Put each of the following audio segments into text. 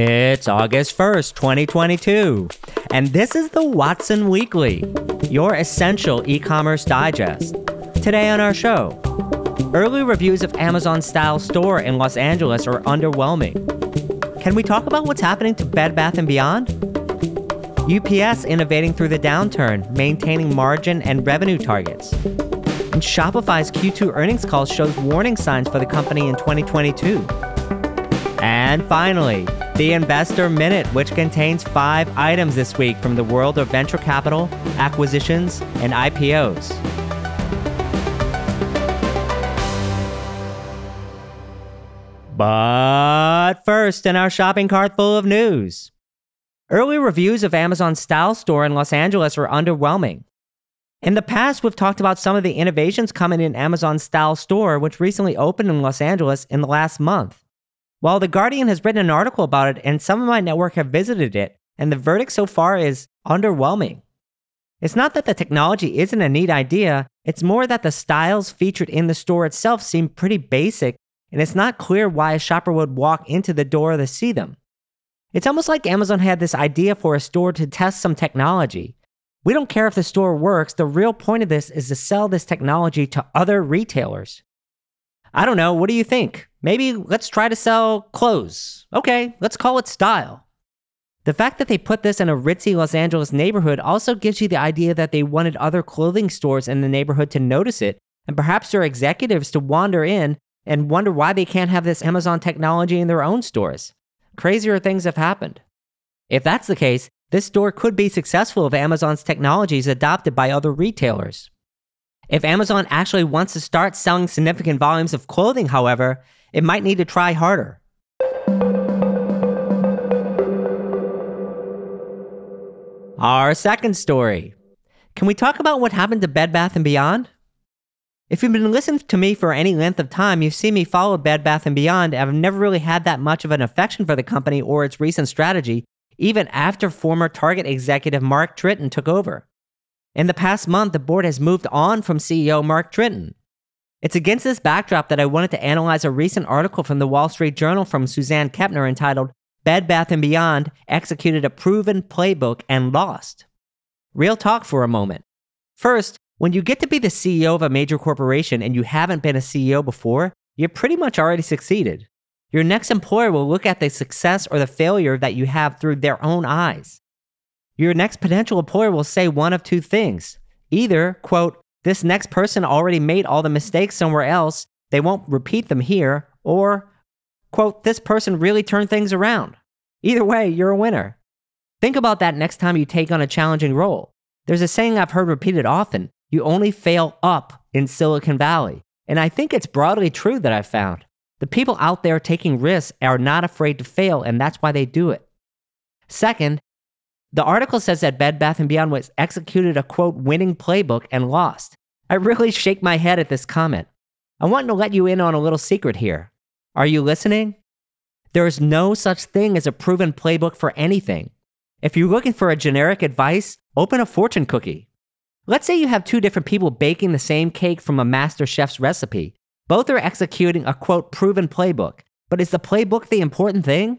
It's August 1st, 2022, and this is the Watson Weekly, your essential e commerce digest. Today on our show, early reviews of Amazon style store in Los Angeles are underwhelming. Can we talk about what's happening to Bed Bath & Beyond? UPS innovating through the downturn, maintaining margin and revenue targets. And Shopify's Q2 earnings call shows warning signs for the company in 2022. And finally, the Investor Minute, which contains five items this week from the world of venture capital, acquisitions, and IPOs. But first, in our shopping cart full of news. Early reviews of Amazon's style store in Los Angeles are underwhelming. In the past, we've talked about some of the innovations coming in Amazon's style store, which recently opened in Los Angeles in the last month. While The Guardian has written an article about it and some of my network have visited it, and the verdict so far is underwhelming. It's not that the technology isn't a neat idea, it's more that the styles featured in the store itself seem pretty basic, and it's not clear why a shopper would walk into the door to see them. It's almost like Amazon had this idea for a store to test some technology. We don't care if the store works, the real point of this is to sell this technology to other retailers. I don't know, what do you think? Maybe let's try to sell clothes. Okay, let's call it style. The fact that they put this in a ritzy Los Angeles neighborhood also gives you the idea that they wanted other clothing stores in the neighborhood to notice it, and perhaps their executives to wander in and wonder why they can't have this Amazon technology in their own stores. Crazier things have happened. If that's the case, this store could be successful if Amazon's technology is adopted by other retailers. If Amazon actually wants to start selling significant volumes of clothing, however, it might need to try harder. Our second story. Can we talk about what happened to Bed Bath & Beyond? If you've been listening to me for any length of time, you've seen me follow Bed Bath & Beyond. I've never really had that much of an affection for the company or its recent strategy, even after former Target executive Mark Tritton took over. In the past month, the board has moved on from CEO Mark Tritton. It's against this backdrop that I wanted to analyze a recent article from the Wall Street Journal from Suzanne Kapner entitled Bed Bath & Beyond executed a proven playbook and lost. Real talk for a moment. First, when you get to be the CEO of a major corporation and you haven't been a CEO before, you're pretty much already succeeded. Your next employer will look at the success or the failure that you have through their own eyes. Your next potential employer will say one of two things. Either, quote, this next person already made all the mistakes somewhere else, they won't repeat them here, or, quote, this person really turned things around. Either way, you're a winner. Think about that next time you take on a challenging role. There's a saying I've heard repeated often you only fail up in Silicon Valley. And I think it's broadly true that I've found. The people out there taking risks are not afraid to fail, and that's why they do it. Second, the article says that Bed Bath & Beyond was executed a quote winning playbook and lost. I really shake my head at this comment. I want to let you in on a little secret here. Are you listening? There is no such thing as a proven playbook for anything. If you're looking for a generic advice, open a fortune cookie. Let's say you have two different people baking the same cake from a master chef's recipe. Both are executing a quote proven playbook. But is the playbook the important thing?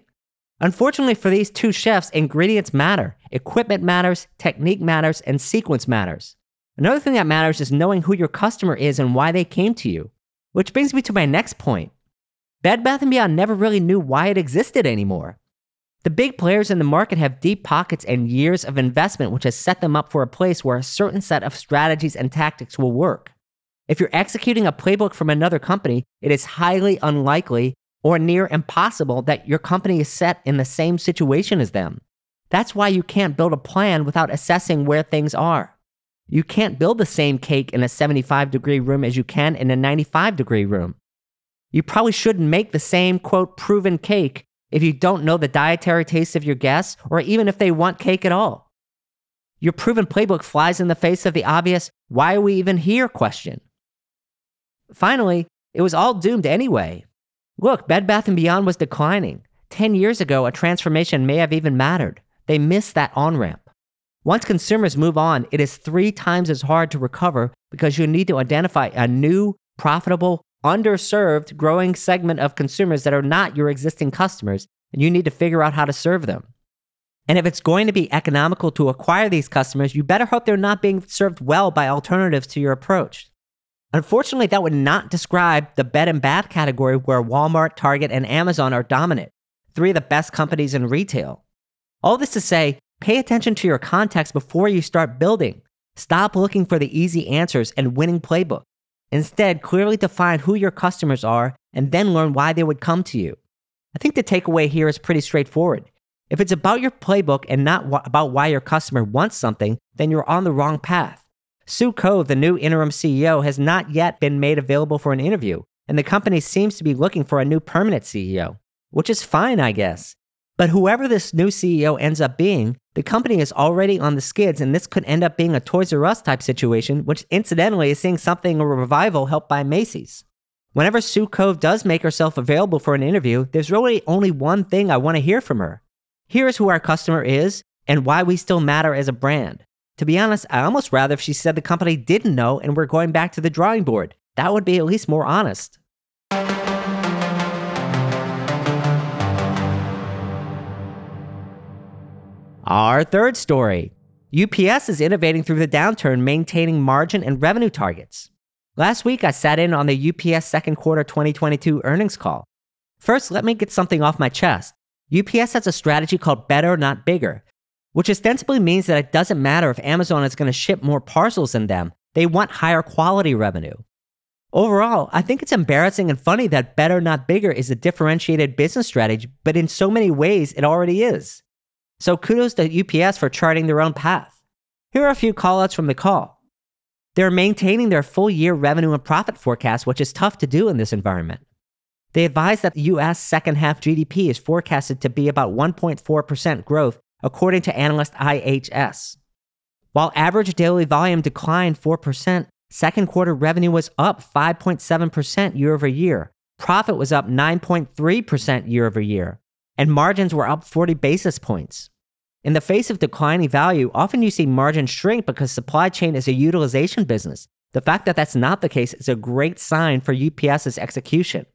Unfortunately for these two chefs, ingredients matter, equipment matters, technique matters, and sequence matters. Another thing that matters is knowing who your customer is and why they came to you. Which brings me to my next point. Bed Bath & Beyond never really knew why it existed anymore. The big players in the market have deep pockets and years of investment, which has set them up for a place where a certain set of strategies and tactics will work. If you're executing a playbook from another company, it is highly unlikely or near impossible that your company is set in the same situation as them. That's why you can't build a plan without assessing where things are. You can't build the same cake in a 75 degree room as you can in a 95 degree room. You probably shouldn't make the same, quote, proven cake if you don't know the dietary tastes of your guests, or even if they want cake at all. Your proven playbook flies in the face of the obvious, why are we even here question. Finally, it was all doomed anyway. Look, Bed Bath & Beyond was declining. 10 years ago, a transformation may have even mattered. They missed that on ramp. Once consumers move on, it is three times as hard to recover because you need to identify a new, profitable, underserved growing segment of consumers that are not your existing customers and you need to figure out how to serve them. And if it's going to be economical to acquire these customers, you better hope they're not being served well by alternatives to your approach. Unfortunately, that would not describe the bed and bath category where Walmart, Target, and Amazon are dominant, three of the best companies in retail. All this to say, pay attention to your context before you start building. Stop looking for the easy answers and winning playbook. Instead, clearly define who your customers are and then learn why they would come to you. I think the takeaway here is pretty straightforward. If it's about your playbook and not wh- about why your customer wants something, then you're on the wrong path. Sue Gove, the new interim CEO, has not yet been made available for an interview, and the company seems to be looking for a new permanent CEO, which is fine, I guess. But whoever this new CEO ends up being, the company is already on the skids, and this could end up being a Toys R Us type situation, which incidentally is seeing something a revival helped by Macy's. Whenever Sue Gove does make herself available for an interview, there's really only one thing I want to hear from her. Here's who our customer is and why we still matter as a brand. To be honest, I almost rather if she said the company didn't know and we're going back to the drawing board. That would be at least more honest. Our third story UPS is innovating through the downturn, maintaining margin and revenue targets. Last week, I sat in on the UPS second quarter 2022 earnings call. First, let me get something off my chest. UPS has a strategy called better, not bigger, which ostensibly means that it doesn't matter if Amazon is going to ship more parcels than them, they want higher quality revenue. Overall, I think it's embarrassing and funny that better, not bigger is a differentiated business strategy, but in so many ways, it already is. So kudos to UPS for charting their own path. Here are a few callouts from the call. They're maintaining their full year revenue and profit forecast, which is tough to do in this environment. They advise that the US second half GDP is forecasted to be about 1.4% growth according to analyst IHS. While average daily volume declined 4%, second quarter revenue was up 5.7% year over year. Profit was up 9.3% year over year, and margins were up 40 basis points. In the face of declining value, often you see margins shrink because supply chain is a utilization business. The fact that that's not the case is a great sign for UPS's execution.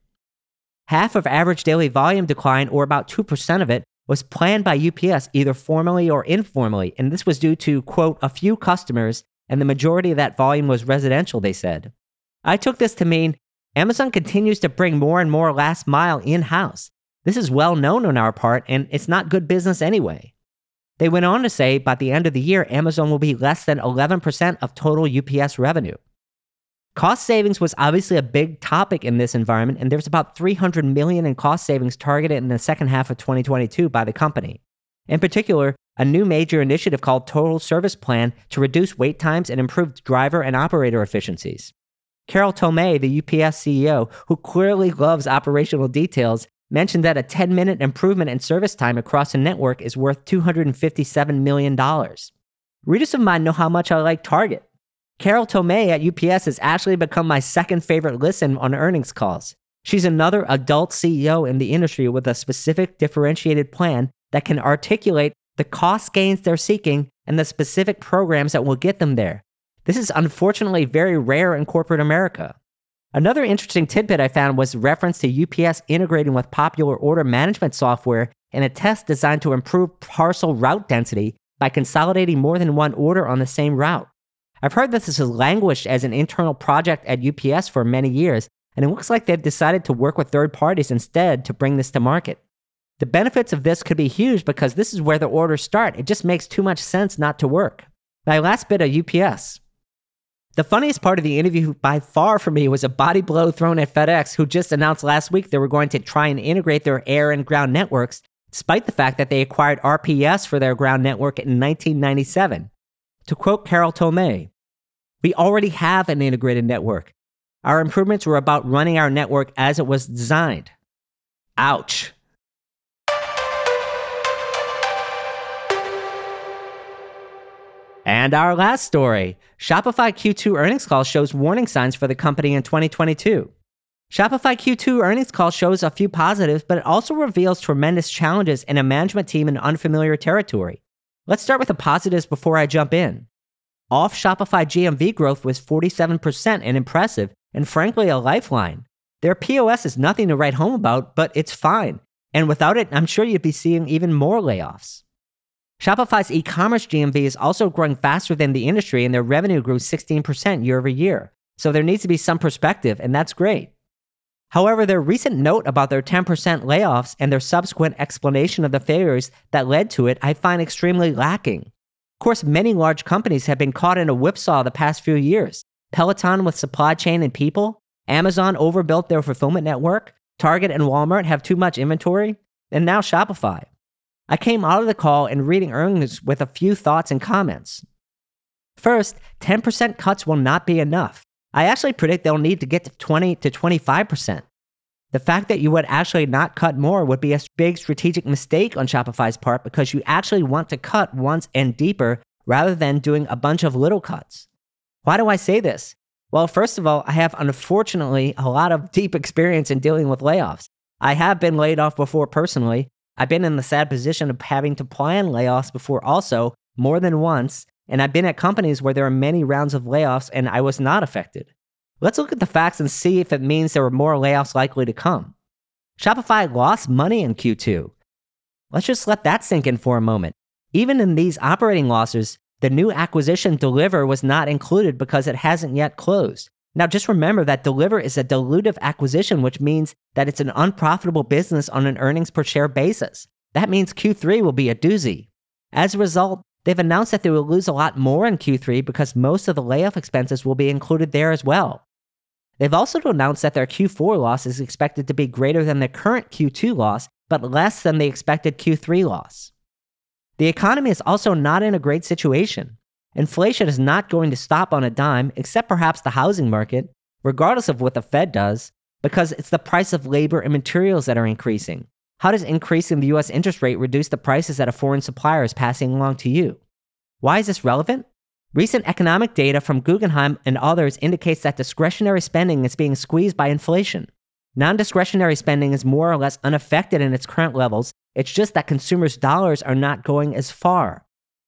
Half of average daily volume decline, or about 2% of it, was planned by UPS either formally or informally, and this was due to, quote, a few customers, and the majority of that volume was residential, they said. I took this to mean Amazon continues to bring more and more last mile in house. This is well known on our part, and it's not good business anyway. They went on to say by the end of the year, Amazon will be less than 11% of total UPS revenue. Cost savings was obviously a big topic in this environment, and there's about 300 million in cost savings targeted in the second half of 2022 by the company. In particular, a new major initiative called Total Service Plan to reduce wait times and improve driver and operator efficiencies. Carol Tomé, the UPS CEO, who clearly loves operational details, mentioned that a 10 minute improvement in service time across the network is worth $257 million. Readers of mine know how much I like Target. Carol Tomé at UPS has actually become my second favorite listen on earnings calls. She's another adult CEO in the industry with a specific differentiated plan that can articulate the cost gains they're seeking and the specific programs that will get them there. This is unfortunately very rare in corporate America. Another interesting tidbit I found was reference to UPS integrating with popular order management software in a test designed to improve parcel route density by consolidating more than one order on the same route. I've heard that this has languished as an internal project at UPS for many years, and it looks like they've decided to work with third parties instead to bring this to market. The benefits of this could be huge because this is where the orders start. It just makes too much sense not to work. My last bit of UPS. The funniest part of the interview by far for me was a body blow thrown at FedEx, who just announced last week they were going to try and integrate their air and ground networks, despite the fact that they acquired RPS for their ground network in 1997. To quote Carol Tomé, we already have an integrated network. Our improvements were about running our network as it was designed. Ouch. And our last story Shopify Q2 earnings call shows warning signs for the company in 2022. Shopify Q2 earnings call shows a few positives, but it also reveals tremendous challenges in a management team in unfamiliar territory. Let's start with the positives before I jump in. Off Shopify GMV growth was 47% and impressive, and frankly, a lifeline. Their POS is nothing to write home about, but it's fine. And without it, I'm sure you'd be seeing even more layoffs. Shopify's e commerce GMV is also growing faster than the industry, and their revenue grew 16% year over year. So there needs to be some perspective, and that's great. However, their recent note about their 10% layoffs and their subsequent explanation of the failures that led to it, I find extremely lacking. Of course, many large companies have been caught in a whipsaw the past few years. Peloton with supply chain and people, Amazon overbuilt their fulfillment network, Target and Walmart have too much inventory, and now Shopify. I came out of the call and reading earnings with a few thoughts and comments. First, 10% cuts will not be enough. I actually predict they'll need to get to 20 to 25%. The fact that you would actually not cut more would be a big strategic mistake on Shopify's part because you actually want to cut once and deeper rather than doing a bunch of little cuts. Why do I say this? Well, first of all, I have unfortunately a lot of deep experience in dealing with layoffs. I have been laid off before personally. I've been in the sad position of having to plan layoffs before also, more than once, and I've been at companies where there are many rounds of layoffs and I was not affected. Let's look at the facts and see if it means there were more layoffs likely to come. Shopify lost money in Q2. Let's just let that sink in for a moment. Even in these operating losses, the new acquisition Deliverr was not included because it hasn't yet closed. Now, just remember that Deliverr is a dilutive acquisition, which means that it's an unprofitable business on an earnings per share basis. That means Q3 will be a doozy. As a result, They've announced that they will lose a lot more in Q3 because most of the layoff expenses will be included there as well. They've also announced that their Q4 loss is expected to be greater than their current Q2 loss, but less than the expected Q3 loss. The economy is also not in a great situation. Inflation is not going to stop on a dime, except perhaps the housing market, regardless of what the Fed does, because it's the price of labor and materials that are increasing. How does increasing the US interest rate reduce the prices that a foreign supplier is passing along to you? Why is this relevant? Recent economic data from Guggenheim and others indicates that discretionary spending is being squeezed by inflation. Non discretionary spending is more or less unaffected in its current levels, it's just that consumers' dollars are not going as far.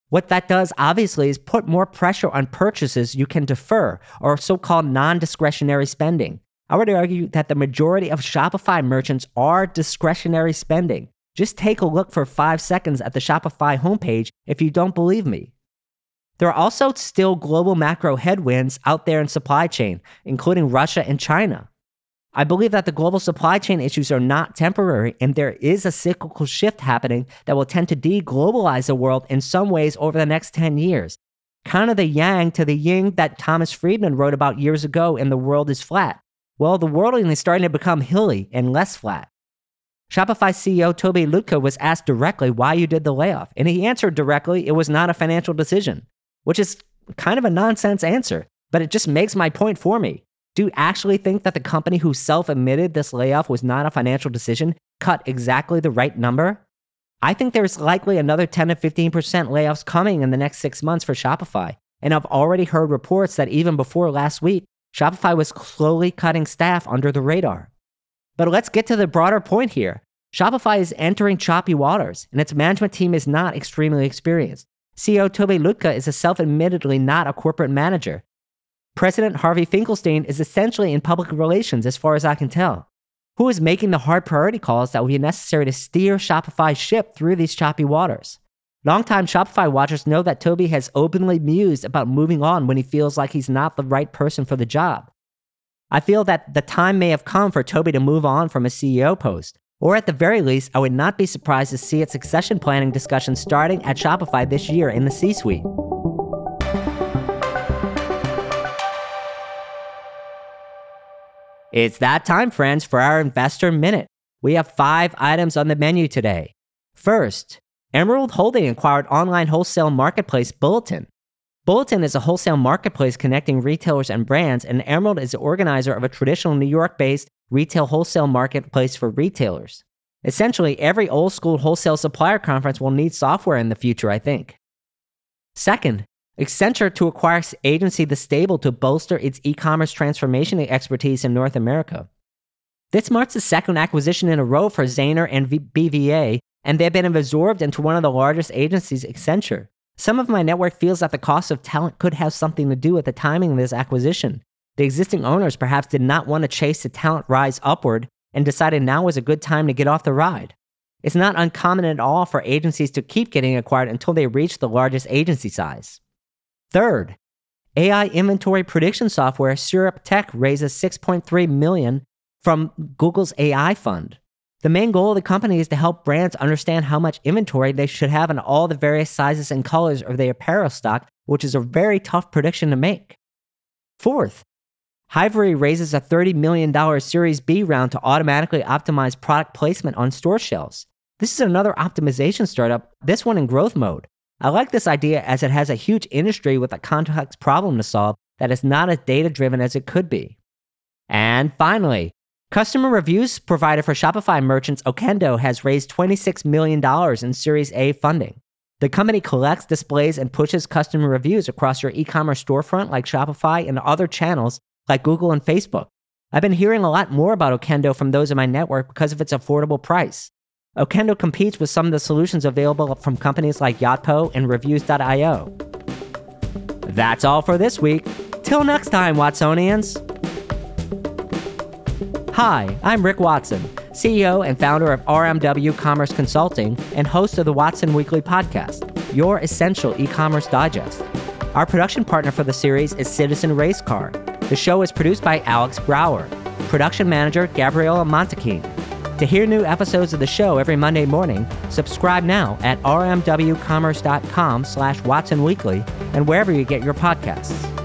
What that does, obviously, is put more pressure on purchases you can defer, or so called non discretionary spending. I would argue that the majority of Shopify merchants are discretionary spending. Just take a look for five seconds at the Shopify homepage if you don't believe me. There are also still global macro headwinds out there in supply chain, including Russia and China. I believe that the global supply chain issues are not temporary, and there is a cyclical shift happening that will tend to deglobalize the world in some ways over the next 10 years. Kind of the yang to the yin that Thomas Friedman wrote about years ago in The World is Flat. Well, the world is starting to become hilly and less flat. Shopify CEO Toby Lütke was asked directly why you did the layoff, and he answered directly it was not a financial decision, which is kind of a nonsense answer, but it just makes my point for me. Do you actually think that the company who self admitted this layoff was not a financial decision cut exactly the right number? I think there's likely another 10 to 15% layoffs coming in the next six months for Shopify. And I've already heard reports that even before last week, Shopify was slowly cutting staff under the radar. But let's get to the broader point here. Shopify is entering choppy waters, and its management team is not extremely experienced. CEO Toby Lütke is a self admittedly not a corporate manager. President Harley Finkelstein is essentially in public relations, as far as I can tell. Who is making the hard priority calls that will be necessary to steer Shopify's ship through these choppy waters? Longtime Shopify watchers know that Toby has openly mused about moving on when he feels like he's not the right person for the job. I feel that the time may have come for Toby to move on from a CEO post. Or at the very least, I would not be surprised to see its succession planning discussion starting at Shopify this year in the C suite. It's that time, friends, for our Investor Minute. We have five items on the menu today. First, Emerald Holding acquired online wholesale marketplace Bulletin. Bulletin is a wholesale marketplace connecting retailers and brands, and Emerald is the organizer of a traditional New York based retail wholesale marketplace for retailers. Essentially, every old school wholesale supplier conference will need software in the future, I think. Second, Accenture to acquire agency The Stable to bolster its e commerce transformation expertise in North America. This marks the second acquisition in a row for Zaner and BVA, and they've been absorbed into one of the largest agencies, Accenture. Some of my network feels that the cost of talent could have something to do with the timing of this acquisition. The existing owners perhaps did not want to chase the talent rise upward and decided now was a good time to get off the ride. It's not uncommon at all for agencies to keep getting acquired until they reach the largest agency size. Third, AI inventory prediction software Syrup Tech raises 6.3 million from Google's AI fund. The main goal of the company is to help brands understand how much inventory they should have in all the various sizes and colors of their apparel stock, which is a very tough prediction to make. Fourth, Hivery raises a $30 million Series B round to automatically optimize product placement on store shelves. This is another optimization startup, this one in growth mode. I like this idea as it has a huge industry with a complex problem to solve that is not as data driven as it could be. And finally, customer reviews provider for Shopify merchants Okendo has raised $26 million in Series A funding. The company collects, displays, and pushes customer reviews across your e commerce storefront like Shopify and other channels like Google and Facebook. I've been hearing a lot more about Okendo from those in my network because of its affordable price. Okendo competes with some of the solutions available from companies like Yotpo and Reviews.io. That's all for this week. Till next time, Watsonians. Hi, I'm Rick Watson, CEO and founder of RMW Commerce Consulting and host of the Watson Weekly Podcast, your essential e commerce digest. Our production partner for the series is Citizen Race Car. The show is produced by Alex Brower, production manager Gabriella Montequin. To hear new episodes of the show every Monday morning, subscribe now at rmwcommerce.com slash watsonweekly and wherever you get your podcasts.